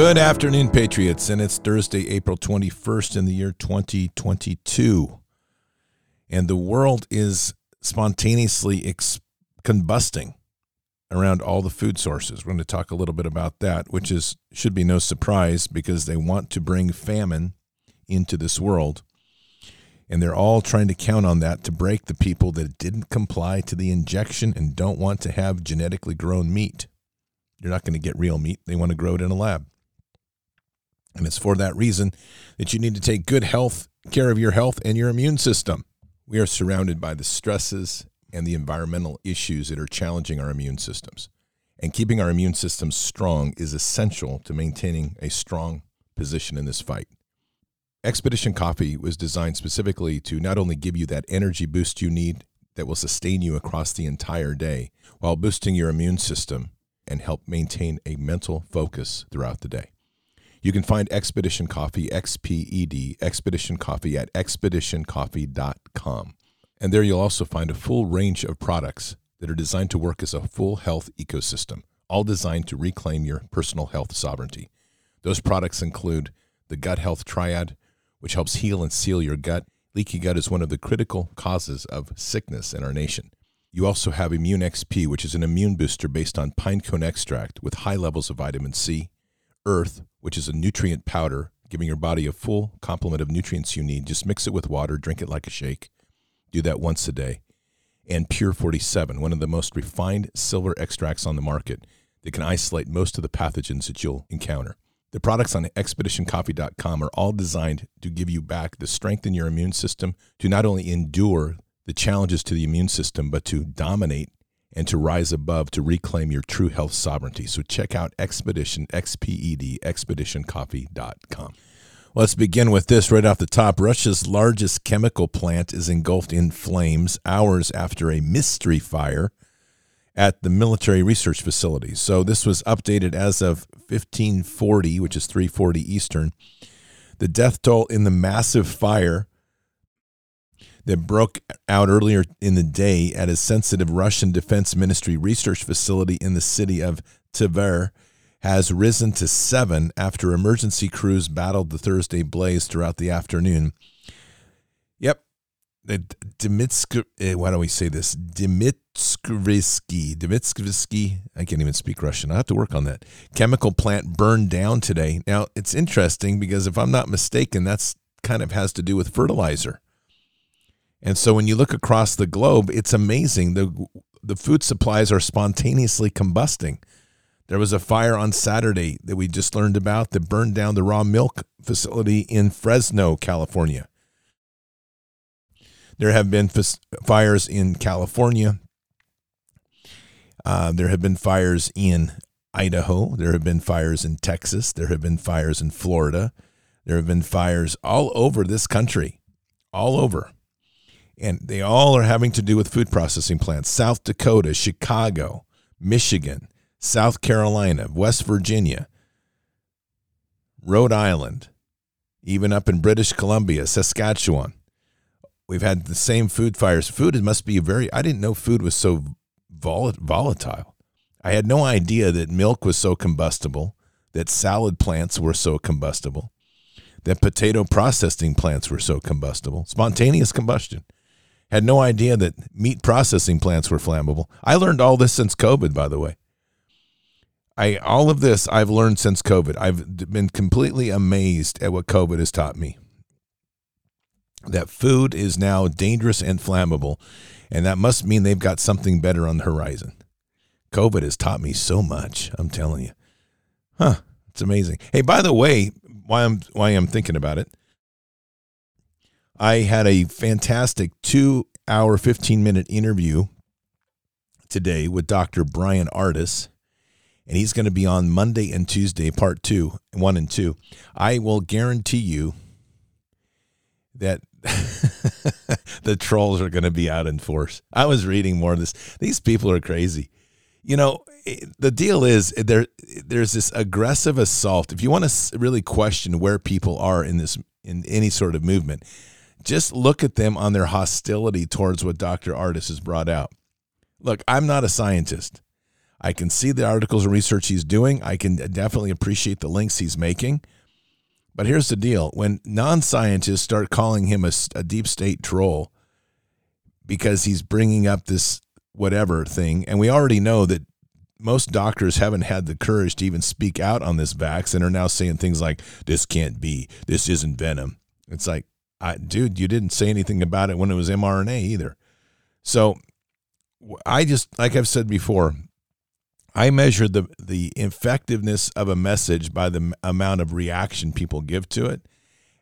Good afternoon, Patriots, and it's Thursday, April 21st in the year 2022. And the world is spontaneously ex- combusting around all the food sources. We're going to talk a little bit about that, which is should be no surprise because they want to bring famine into this world. And they're all trying to count on that to break the people that didn't comply to the injection and don't want to have genetically grown meat. You're not going to get real meat. They want to grow it in a lab. And it's for that reason that you need to take good health care of your health and your immune system. We are surrounded by the stresses and the environmental issues that are challenging our immune systems. And keeping our immune systems strong is essential to maintaining a strong position in this fight. Expedition Coffee was designed specifically to not only give you that energy boost you need that will sustain you across the entire day while boosting your immune system and help maintain a mental focus throughout the day. You can find Expedition Coffee, XPED, Expedition Coffee at expeditioncoffee.com. And there you'll also find a full range of products that are designed to work as a full health ecosystem, all designed to reclaim your personal health sovereignty. Those products include the Gut Health Triad, which helps heal and seal your gut. Leaky gut is one of the critical causes of sickness in our nation. You also have Immune XP, which is an immune booster based on pine cone extract with high levels of vitamin C. Earth, which is a nutrient powder, giving your body a full complement of nutrients you need. Just mix it with water, drink it like a shake. Do that once a day. And Pure 47, one of the most refined silver extracts on the market that can isolate most of the pathogens that you'll encounter. The products on expeditioncoffee.com are all designed to give you back the strength in your immune system to not only endure the challenges to the immune system, but to dominate and to rise above to reclaim your true health sovereignty. So check out Expedition, XPED, expeditioncoffee.com. Let's begin with this right off the top. Russia's largest chemical plant is engulfed in flames hours after a mystery fire at the military research facility. So this was updated as of 1540, which is 340 Eastern. The death toll in the massive fire that broke out earlier in the day at a sensitive Russian Defense Ministry research facility in the city of Tver has risen to seven after emergency crews battled the Thursday blaze throughout the afternoon. Yep. Dmitsk, eh, why don't we say this? Dmitskivsky, Dmitskivsky, I can't even speak Russian. I have to work on that. Chemical plant burned down today. Now, it's interesting because if I'm not mistaken, that's kind of has to do with fertilizer. And so when you look across the globe, it's amazing. The, the food supplies are spontaneously combusting. There was a fire on Saturday that we just learned about that burned down the raw milk facility in Fresno, California. There have been f- fires in California. Uh, there have been fires in Idaho. There have been fires in Texas. There have been fires in Florida. There have been fires all over this country, all over and they all are having to do with food processing plants. South Dakota, Chicago, Michigan, South Carolina, West Virginia, Rhode Island, even up in British Columbia, Saskatchewan. We've had the same food fires. Food must be very, I didn't know food was so vol- volatile. I had no idea that milk was so combustible, that salad plants were so combustible, that potato processing plants were so combustible. Spontaneous combustion. Had no idea that meat processing plants were flammable. I learned all this since COVID, by the way. I all of this I've learned since COVID. I've been completely amazed at what COVID has taught me. That food is now dangerous and flammable, and that must mean they've got something better on the horizon. COVID has taught me so much, I'm telling you. Huh, it's amazing. Hey, by the way, why I'm why I'm thinking about it. I had a fantastic two hour, 15 minute interview today with Dr. Bryan Ardis, and he's going to be on Monday and Tuesday, part two, one and two. I will guarantee you that the trolls are going to be out in force. I was reading more of this. These people are crazy. You know, eh, the deal is eh, there. There's this aggressive assault. If you want to really question where people are in this in any sort of movement, just look at them on their hostility towards what Dr. Ardis has brought out. Look, I'm not a scientist. I can see the articles and research he's doing. I can definitely appreciate the links he's making. But here's the deal when non scientists start calling him a, a, deep state troll because he's bringing up this whatever thing, and we already know that most doctors haven't had the courage to even speak out on this vax and are now saying things like, this can't be, this isn't venom. It's like, I, dude, you didn't say anything about it when it was mRNA either. So I just, like I've said before, I measure the the effectiveness of a message by the amount of reaction people give to it.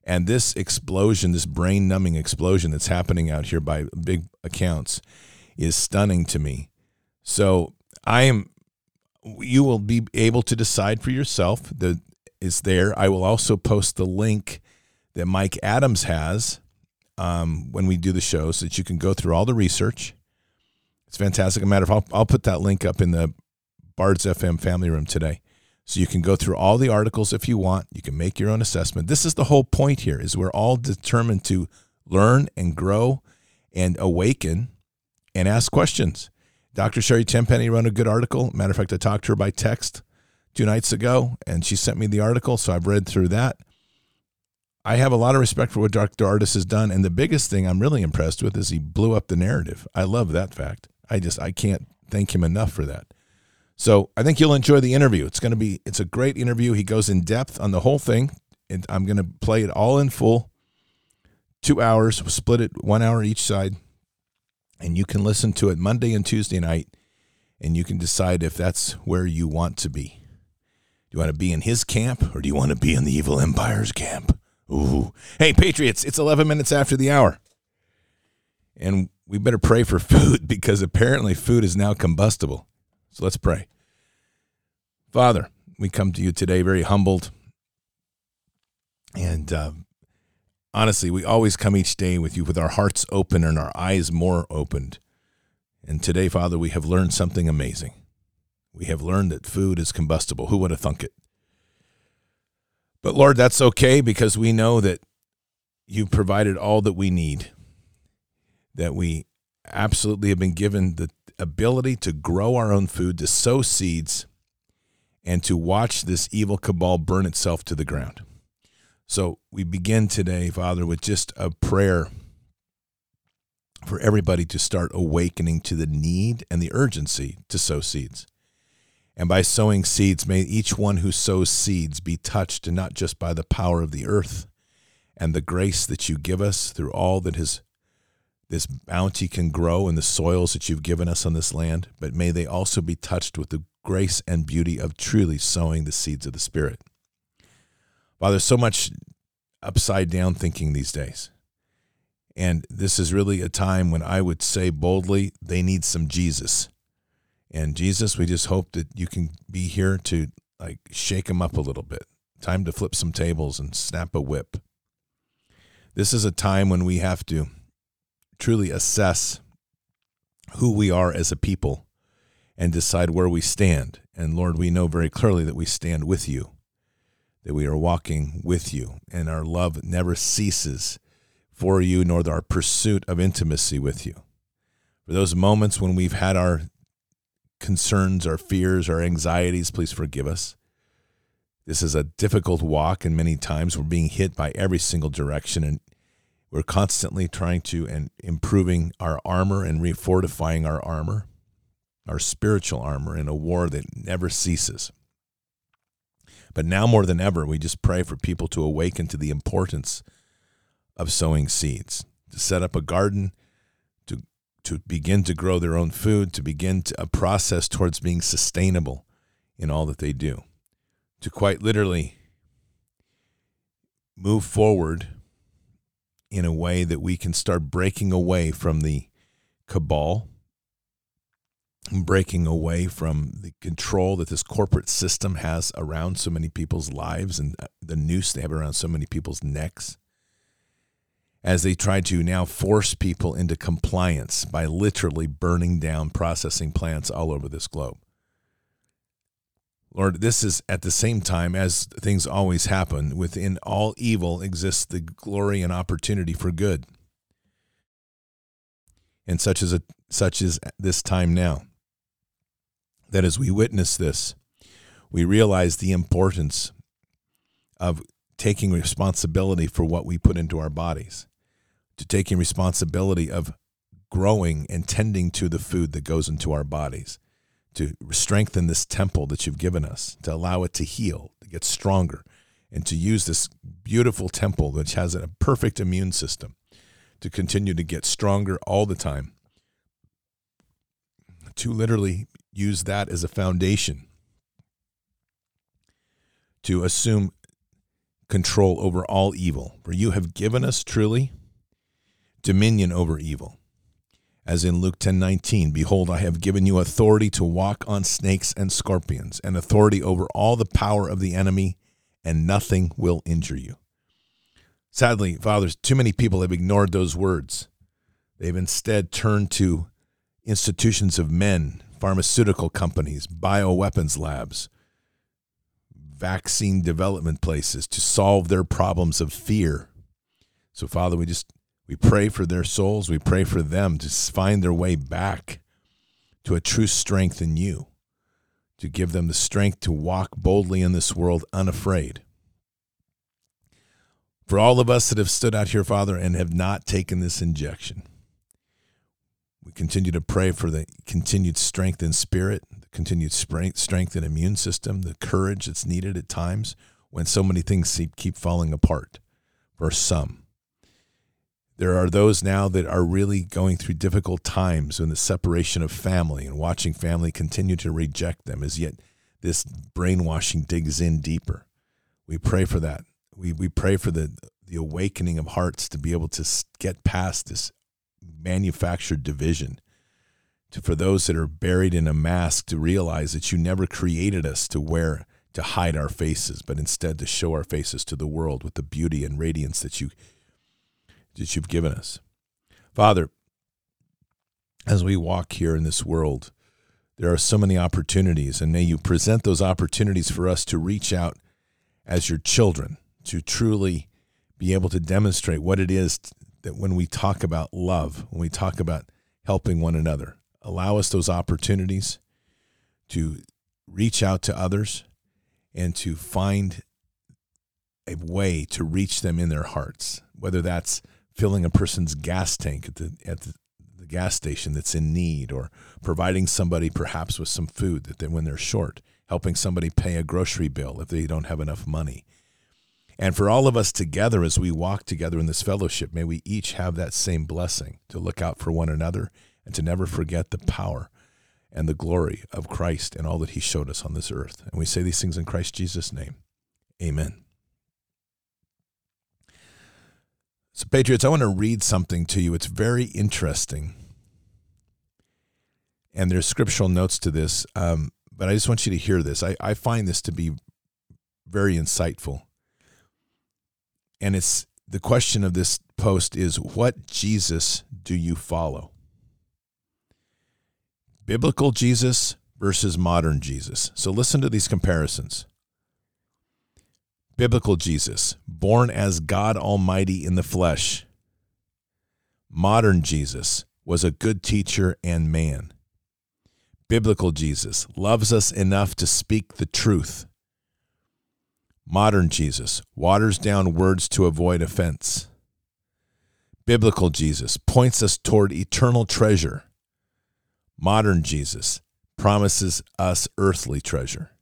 And this explosion, this brain numbing explosion that's happening out here by big accounts is stunning to me. So I am you will be able to decide for yourself that is there. I will also post the link that Mike Adams has um, when we do the show so that you can go through all the research. It's fantastic. A matter of I'll, I'll put that link up in the Bards FM family room today. So you can go through all the articles if you want. You can make your own assessment. This is the whole point here is we're all determined to learn and grow and awaken and ask questions. Dr. Sherry Tenpenny wrote a good article. Matter of fact, I talked to her by text two nights ago and she sent me the article. So I've read through that. I have a lot of respect for what Dr. Ardis has done. And the biggest thing I'm really impressed with is he blew up the narrative. I love that fact. I just, I can't thank him enough for that. So I think you'll enjoy the interview. It's going to be it's a great interview. He goes in depth on the whole thing, and I'm going to play it all in full. Two hours, we'll split it one hour each side, and you can listen to it Monday and Tuesday night, and you can decide if that's where you want to be. Do you want to be in his camp, or do you want to be in the evil empire's camp? Ooh, hey Patriots! It's 11 minutes after the hour, and we better pray for food because apparently food is now combustible. So let's pray. Father, we come to you today very humbled. And uh, honestly, we always come each day with you with our hearts open and our eyes more opened. And today, Father, we have learned something amazing. We have learned that food is combustible. Who would have thunk it? But Lord, that's okay because we know that you've provided all that we need, that we absolutely have been given the ability to grow our own food, to sow seeds, and to watch this evil cabal burn itself to the ground. So we begin today, Father, with just a prayer for everybody to start awakening to the need and the urgency to sow seeds. And by sowing seeds, may each one who sows seeds be touched and not just by the power of the earth and the grace that you give us through all that has this bounty can grow in the soils that you've given us on this land, but may they also be touched with the grace and beauty of truly sowing the seeds of the Spirit. Father, so much upside down thinking these days. And this is really a time when I would say boldly, they need some Jesus. And Jesus, we just hope that you can be here to like shake them up a little bit. Time to flip some tables and snap a whip. This is a time when we have to truly assess who we are as a people and decide where we stand. And Lord, we know very clearly that we stand with you, that we are walking with you, and our love never ceases for you, nor our pursuit of intimacy with you. For those moments when we've had our concerns, our fears, our anxieties, please forgive us. This is a difficult walk, and many times we're being hit by every single direction. And we're constantly trying to and improving our armor and refortifying our armor, our spiritual armor in a war that never ceases. But now more than ever, we just pray for people to awaken to the importance of sowing seeds, to set up a garden, to begin to grow their own food, to begin to, a process towards being sustainable in all that they do, to quite literally move forward in a way that we can start breaking away from the cabal, breaking away from the control that this corporate system has around so many people's lives and uh, the noose they have around so many people's necks. As they try to now force people into compliance by literally burning down processing plants all over this globe. Lord, this is at the same time as things always happen. Within all evil exists the glory and opportunity for good. And such as a such as this time now. that as we witness this, we realize the importance of taking responsibility for what we put into our bodies, to taking responsibility of growing and tending to the food that goes into our bodies, to strengthen this temple that you've given us, to allow it to heal, to get stronger, and to use this beautiful temple which has a perfect immune system to continue to get stronger all the time. To literally use that as a foundation to assume control over all evil, for you have given us truly dominion over evil. As in Luke 10:19, behold I have given you authority to walk on snakes and scorpions and authority over all the power of the enemy and nothing will injure you. Sadly, fathers, too many people have ignored those words. They've instead turned to institutions of men, pharmaceutical companies, bioweapons labs, vaccine development places to solve their problems of fear. So, Father, we just we pray for their souls. We pray for them to find their way back to a true strength in you, to give them the strength to walk boldly in this world unafraid. For all of us that have stood out here, Father, and have not taken this injection, we continue to pray for the continued strength in spirit, continued strength in immune system, the courage that's needed at times when so many things keep falling apart for some. There are those now that are really going through difficult times in the separation of family and watching family continue to reject them as yet this brainwashing digs in deeper. We pray for that. We, we pray for the, the awakening of hearts to be able to get past this manufactured division to for those that are buried in a mask to realize that you never created us to wear to hide our faces but instead to show our faces to the world with the beauty and radiance that you that you've given us. Father as we walk here in this world there are so many opportunities and may you present those opportunities for us to reach out as your children to truly be able to demonstrate what it is that when we talk about love, when we talk about helping one another, allow us those opportunities to reach out to others and to find a way to reach them in their hearts, whether that's filling a person's gas tank at the at the, gas station that's in need or providing somebody perhaps with some food that they, when they're short, helping somebody pay a grocery bill if they don't have enough money. And for all of us together, as we walk together in this fellowship, may we each have that same blessing to look out for one another and to never forget the power and the glory of Christ and all that he showed us on this earth. And we say these things in Christ Jesus' name. Amen. So, Patriots, I want to read something to you. It's very interesting. And there's scriptural notes to this, um, but I just want you to hear this. I, I find this to be very insightful and it's the question of this post is what Jesus do you follow? Biblical Jesus versus modern Jesus. So listen to these comparisons. Biblical Jesus, born as God Almighty in the flesh. Modern Jesus was a good teacher and man. Biblical Jesus loves us enough to speak the truth Modern Jesus waters down words to avoid offense. Biblical Jesus points us toward eternal treasure. Modern Jesus promises us earthly treasure.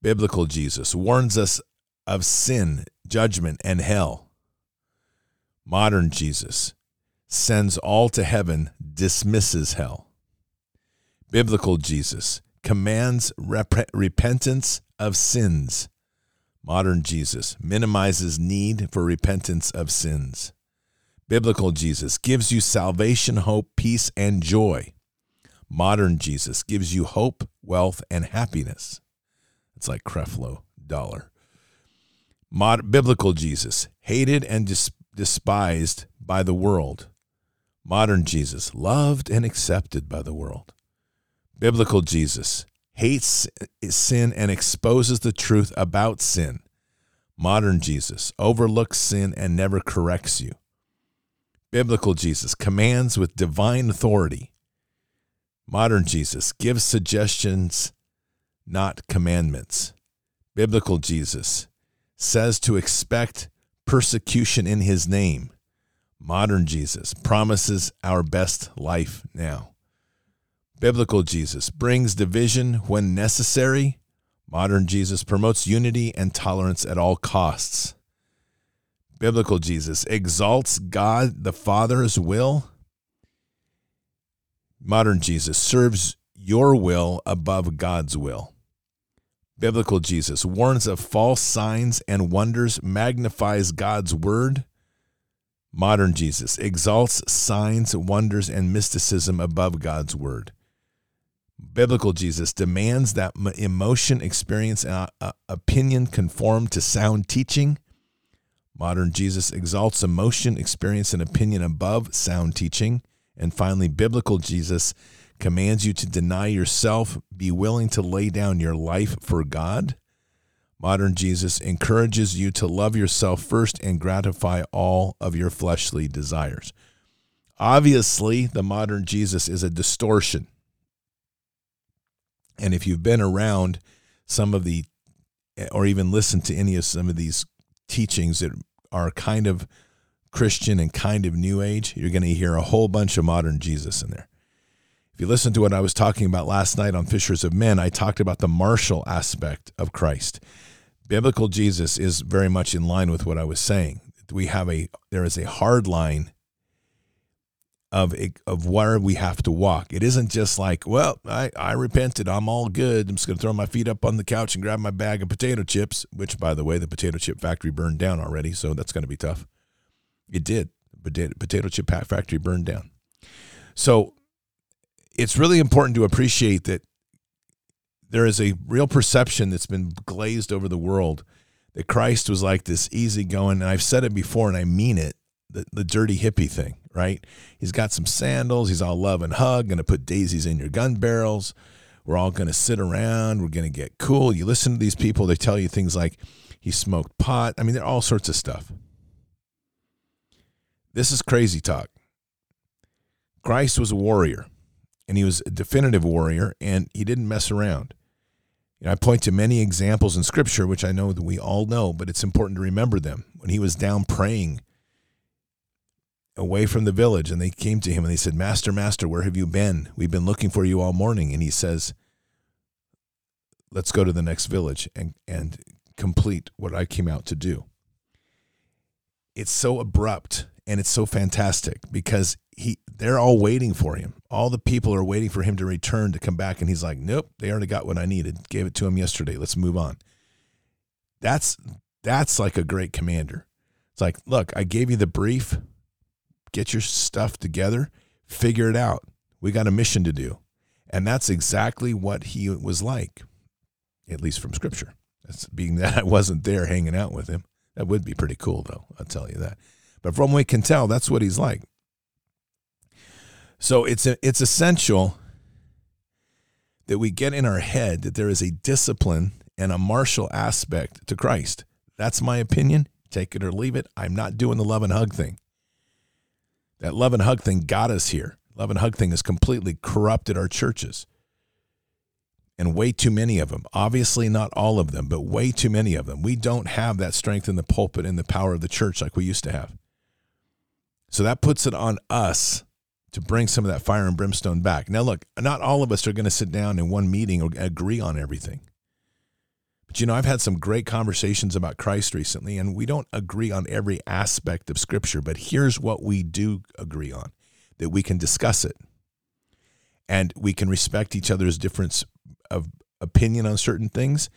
Biblical Jesus warns us of sin, judgment, and hell. Modern Jesus sends all to heaven, dismisses hell. Biblical Jesus commands rep- repentance of sins Modern Jesus minimizes need for repentance of sins. Biblical Jesus gives you salvation, hope, peace, and joy. Modern Jesus gives you hope, wealth, and happiness. It's like Creflo Dollar. Mod- Biblical Jesus, hated and dis- despised by the world. Modern Jesus, loved and accepted by the world. Biblical Jesus, hates sin and exposes the truth about sin. Modern Jesus overlooks sin and never corrects you. Biblical Jesus commands with divine authority. Modern Jesus gives suggestions, not commandments. Biblical Jesus says to expect persecution in his name. Modern Jesus promises our best life now. Biblical Jesus brings division when necessary. Modern Jesus promotes unity and tolerance at all costs. Biblical Jesus exalts God the Father's will. Modern Jesus serves your will above God's will. Biblical Jesus warns of false signs and wonders, magnifies God's word. Modern Jesus exalts signs, wonders, and mysticism above God's word. Biblical Jesus demands that emotion, experience, and uh, opinion conform to sound teaching. Modern Jesus exalts emotion, experience, and opinion above sound teaching. And finally, biblical Jesus commands you to deny yourself, be willing to lay down your life for God. Modern Jesus encourages you to love yourself first and gratify all of your fleshly desires. Obviously, the modern Jesus is a distortion. And if you've been around some of the, or even listened to any of some of these teachings that are kind of Christian and kind of New Age, you're going to hear a whole bunch of modern Jesus in there. If you listen to what I was talking about last night on Fishers of Men, I talked about the martial aspect of Christ. Biblical Jesus is very much in line with what I was saying. We have a there is a hard line of of where we have to walk. It isn't just like, well, I, I repented, I'm all good. I'm just going to throw my feet up on the couch and grab my bag of potato chips, which by the way, the potato chip factory burned down already, so that's going to be tough. It did. Potato, chip factory burned down. So it's really important to appreciate that there is a real perception that's been glazed over the world that Christ was like this easygoing, and I've said it before and I mean it, the, the dirty hippie thing, right? He's got some sandals, he's all love and hug, gonna put daisies in your gun barrels. We're all gonna sit around, we're gonna get cool. You listen to these people, they tell you things like he smoked pot. I mean, there are all sorts of stuff. This is crazy talk. Christ was a warrior and he was a definitive warrior and he didn't mess around. You know, I point to many examples in scripture, which I know that we all know, but it's important to remember them. When he was down praying away from the village and they came to him and they said, Master, Master, where have you been? We've been looking for you all morning. And he says, Let's go to the next village and, and complete what I came out to do. It's so abrupt and it's so fantastic because he they're all waiting for him. All the people are waiting for him to return to come back and he's like, "Nope, they already got what I needed. Gave it to him yesterday. Let's move on." That's that's like a great commander. It's like, "Look, I gave you the brief. Get your stuff together, figure it out. We got a mission to do." And that's exactly what he was like, at least from scripture. That's being that I wasn't there hanging out with him. That would be pretty cool though, I'll tell you that. But from what we can tell, that's what he's like. So it's it's essential that we get in our head that there is a discipline and a martial aspect to Christ. That's my opinion. Take it or leave it. I'm not doing the love and hug thing. That love and hug thing got us here. Love and hug thing has completely corrupted our churches. And way too many of them. Obviously, not all of them, but way too many of them. We don't have that strength in the pulpit and the power of the church like we used to have. So that puts it on us to bring some of that fire and brimstone back. Now, look, not all of us are going to sit down in one meeting or agree on everything. But you know, I've had some great conversations about Christ recently, and we don't agree on every aspect of Scripture, but here's what we do agree on that we can discuss it and we can respect each other's difference of opinion on certain things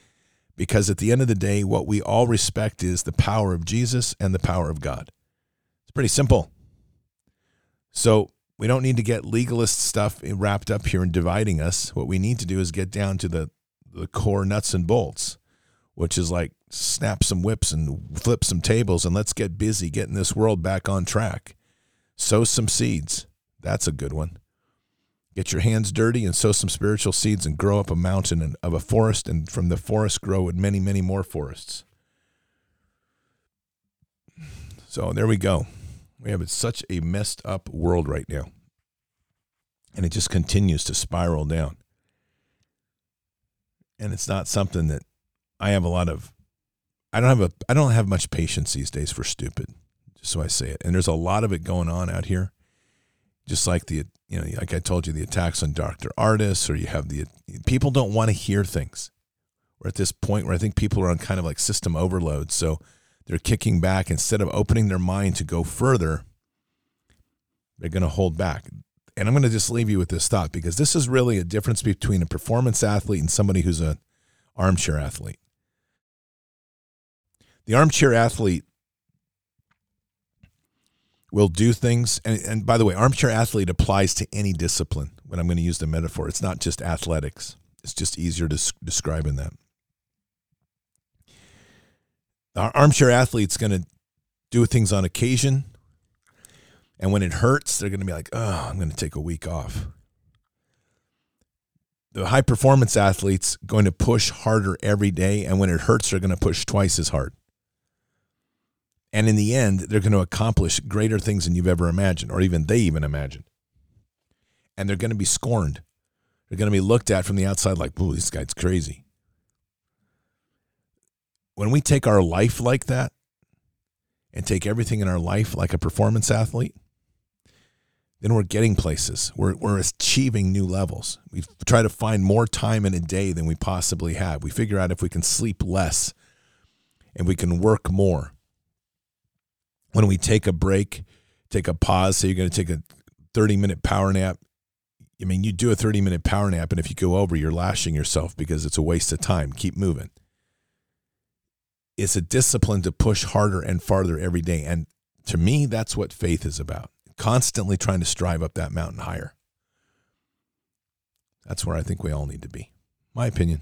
because at the end of the day, what we all respect is the power of Jesus and the power of God. It's pretty simple. So we don't need to get legalist stuff wrapped up here and dividing us. What we need to do is get down to the, the core nuts and bolts, which is like snap some whips and flip some tables and let's get busy getting this world back on track. Sow some seeds. That's a good one. Get your hands dirty and sow some spiritual seeds and grow up a mountain and, of a forest, and from the forest grow many, many more forests. So there we go. We have such a messed up world right now. And it just continues to spiral down. And it's not something that I have a lot of I don't have a I don't have much patience these days for stupid. Just so I say it. And there's a lot of it going on out here. Just like the you know, like I told you, the attacks on Dr. Ardis, or you have the people don't want to hear things. We're at this point where I think people are on kind of like system overload. So they're kicking back instead of opening their mind to go further, they're going to hold back. And I'm going to just leave you with this thought because this is really a difference between a performance athlete and somebody who's an armchair athlete. The armchair athlete will do things. And, and by the way, armchair athlete applies to any discipline when I'm going to use the metaphor. It's not just athletics, it's just easier to describe in that. Our armchair athlete's going to do things on occasion. And when it hurts, they're going to be like, oh, I'm going to take a week off. The high performance athlete's going to push harder every day. And when it hurts, they're going to push twice as hard. And in the end, they're going to accomplish greater things than you've ever imagined, or even they even imagined. And they're going to be scorned. They're going to be looked at from the outside like, "Ooh, this guy's crazy." When we take our life like that, and take everything in our life like a performance athlete, then we're getting places. We're, we're achieving new levels. We try to find more time in a day than we possibly have. We figure out if we can sleep less and we can work more when we take a break, take a pause, say you're going to take a 30 minute power nap. I mean, you do a 30 minute power nap, and if you go over, you're lashing yourself because it's a waste of time. Keep moving. It's a discipline to push harder and farther every day. And to me, that's what faith is about constantly trying to strive up that mountain higher. That's where I think we all need to be. My opinion.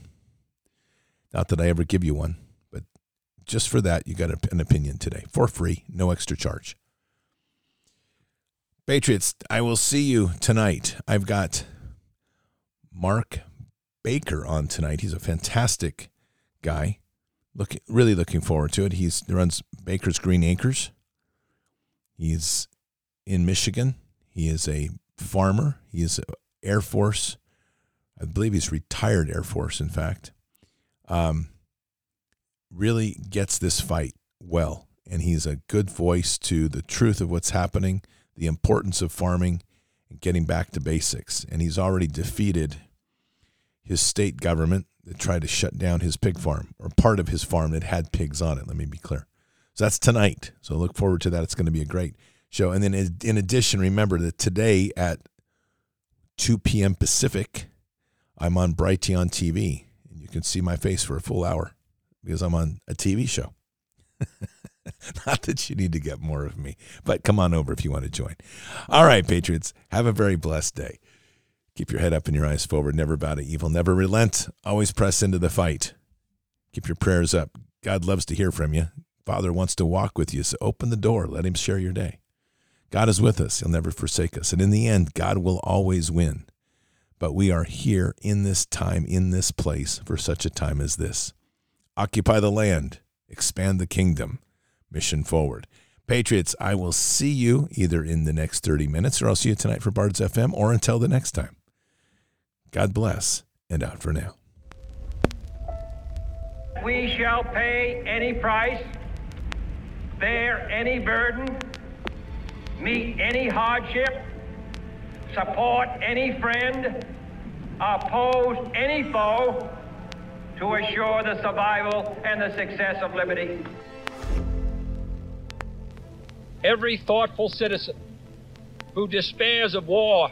Not that I ever give you one but just for that, you got an opinion today for free, no extra charge. Patriots, I will see you tonight. I've got Mark Baker on tonight. He's a fantastic guy. Look, really looking forward to it. He's, he runs Baker's Green Acres. He's in Michigan. He is a farmer. He is Air Force. I believe he's retired Air Force, in fact. Um, really gets this fight well. And he's a good voice to the truth of what's happening, the importance of farming, and getting back to basics. And he's already defeated his state government that tried to shut down his pig farm or part of his farm that had pigs on it. Let me be clear. So that's tonight. So look forward to that. It's going to be a great show. And then in addition, remember that today at 2 p.m. Pacific, I'm on Brighteon TV, and you can see my face for a full hour because I'm on a TV show. Not that you need to get more of me, but come on over if you want to join. All right, Patriots, have a very blessed day. Keep your head up and your eyes forward. Never bow to evil. Never relent. Always press into the fight. Keep your prayers up. God loves to hear from you. Father wants to walk with you, so open the door. Let him share your day. God is with us. He'll never forsake us. And in the end, God will always win. But we are here in this time, in this place, for such a time as this. Occupy the land, expand the kingdom, mission forward. Patriots, I will see you either in the next 30 minutes or I'll see you tonight for Bards FM or until the next time. God bless and out for now. We shall pay any price, bear any burden, meet any hardship, support any friend, oppose any foe to assure the survival and the success of liberty. Every thoughtful citizen who despairs of war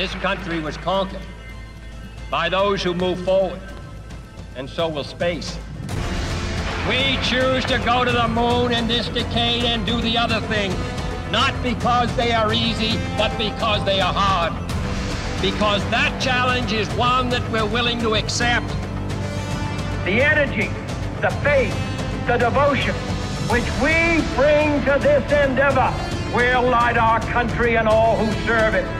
This country was conquered by those who move forward, and so will space. We choose to go to the moon in this decade and do the other thing, not because they are easy, but because they are hard. Because that challenge is one that we're willing to accept. The energy, the faith, the devotion which we bring to this endeavor will light our country and all who serve it.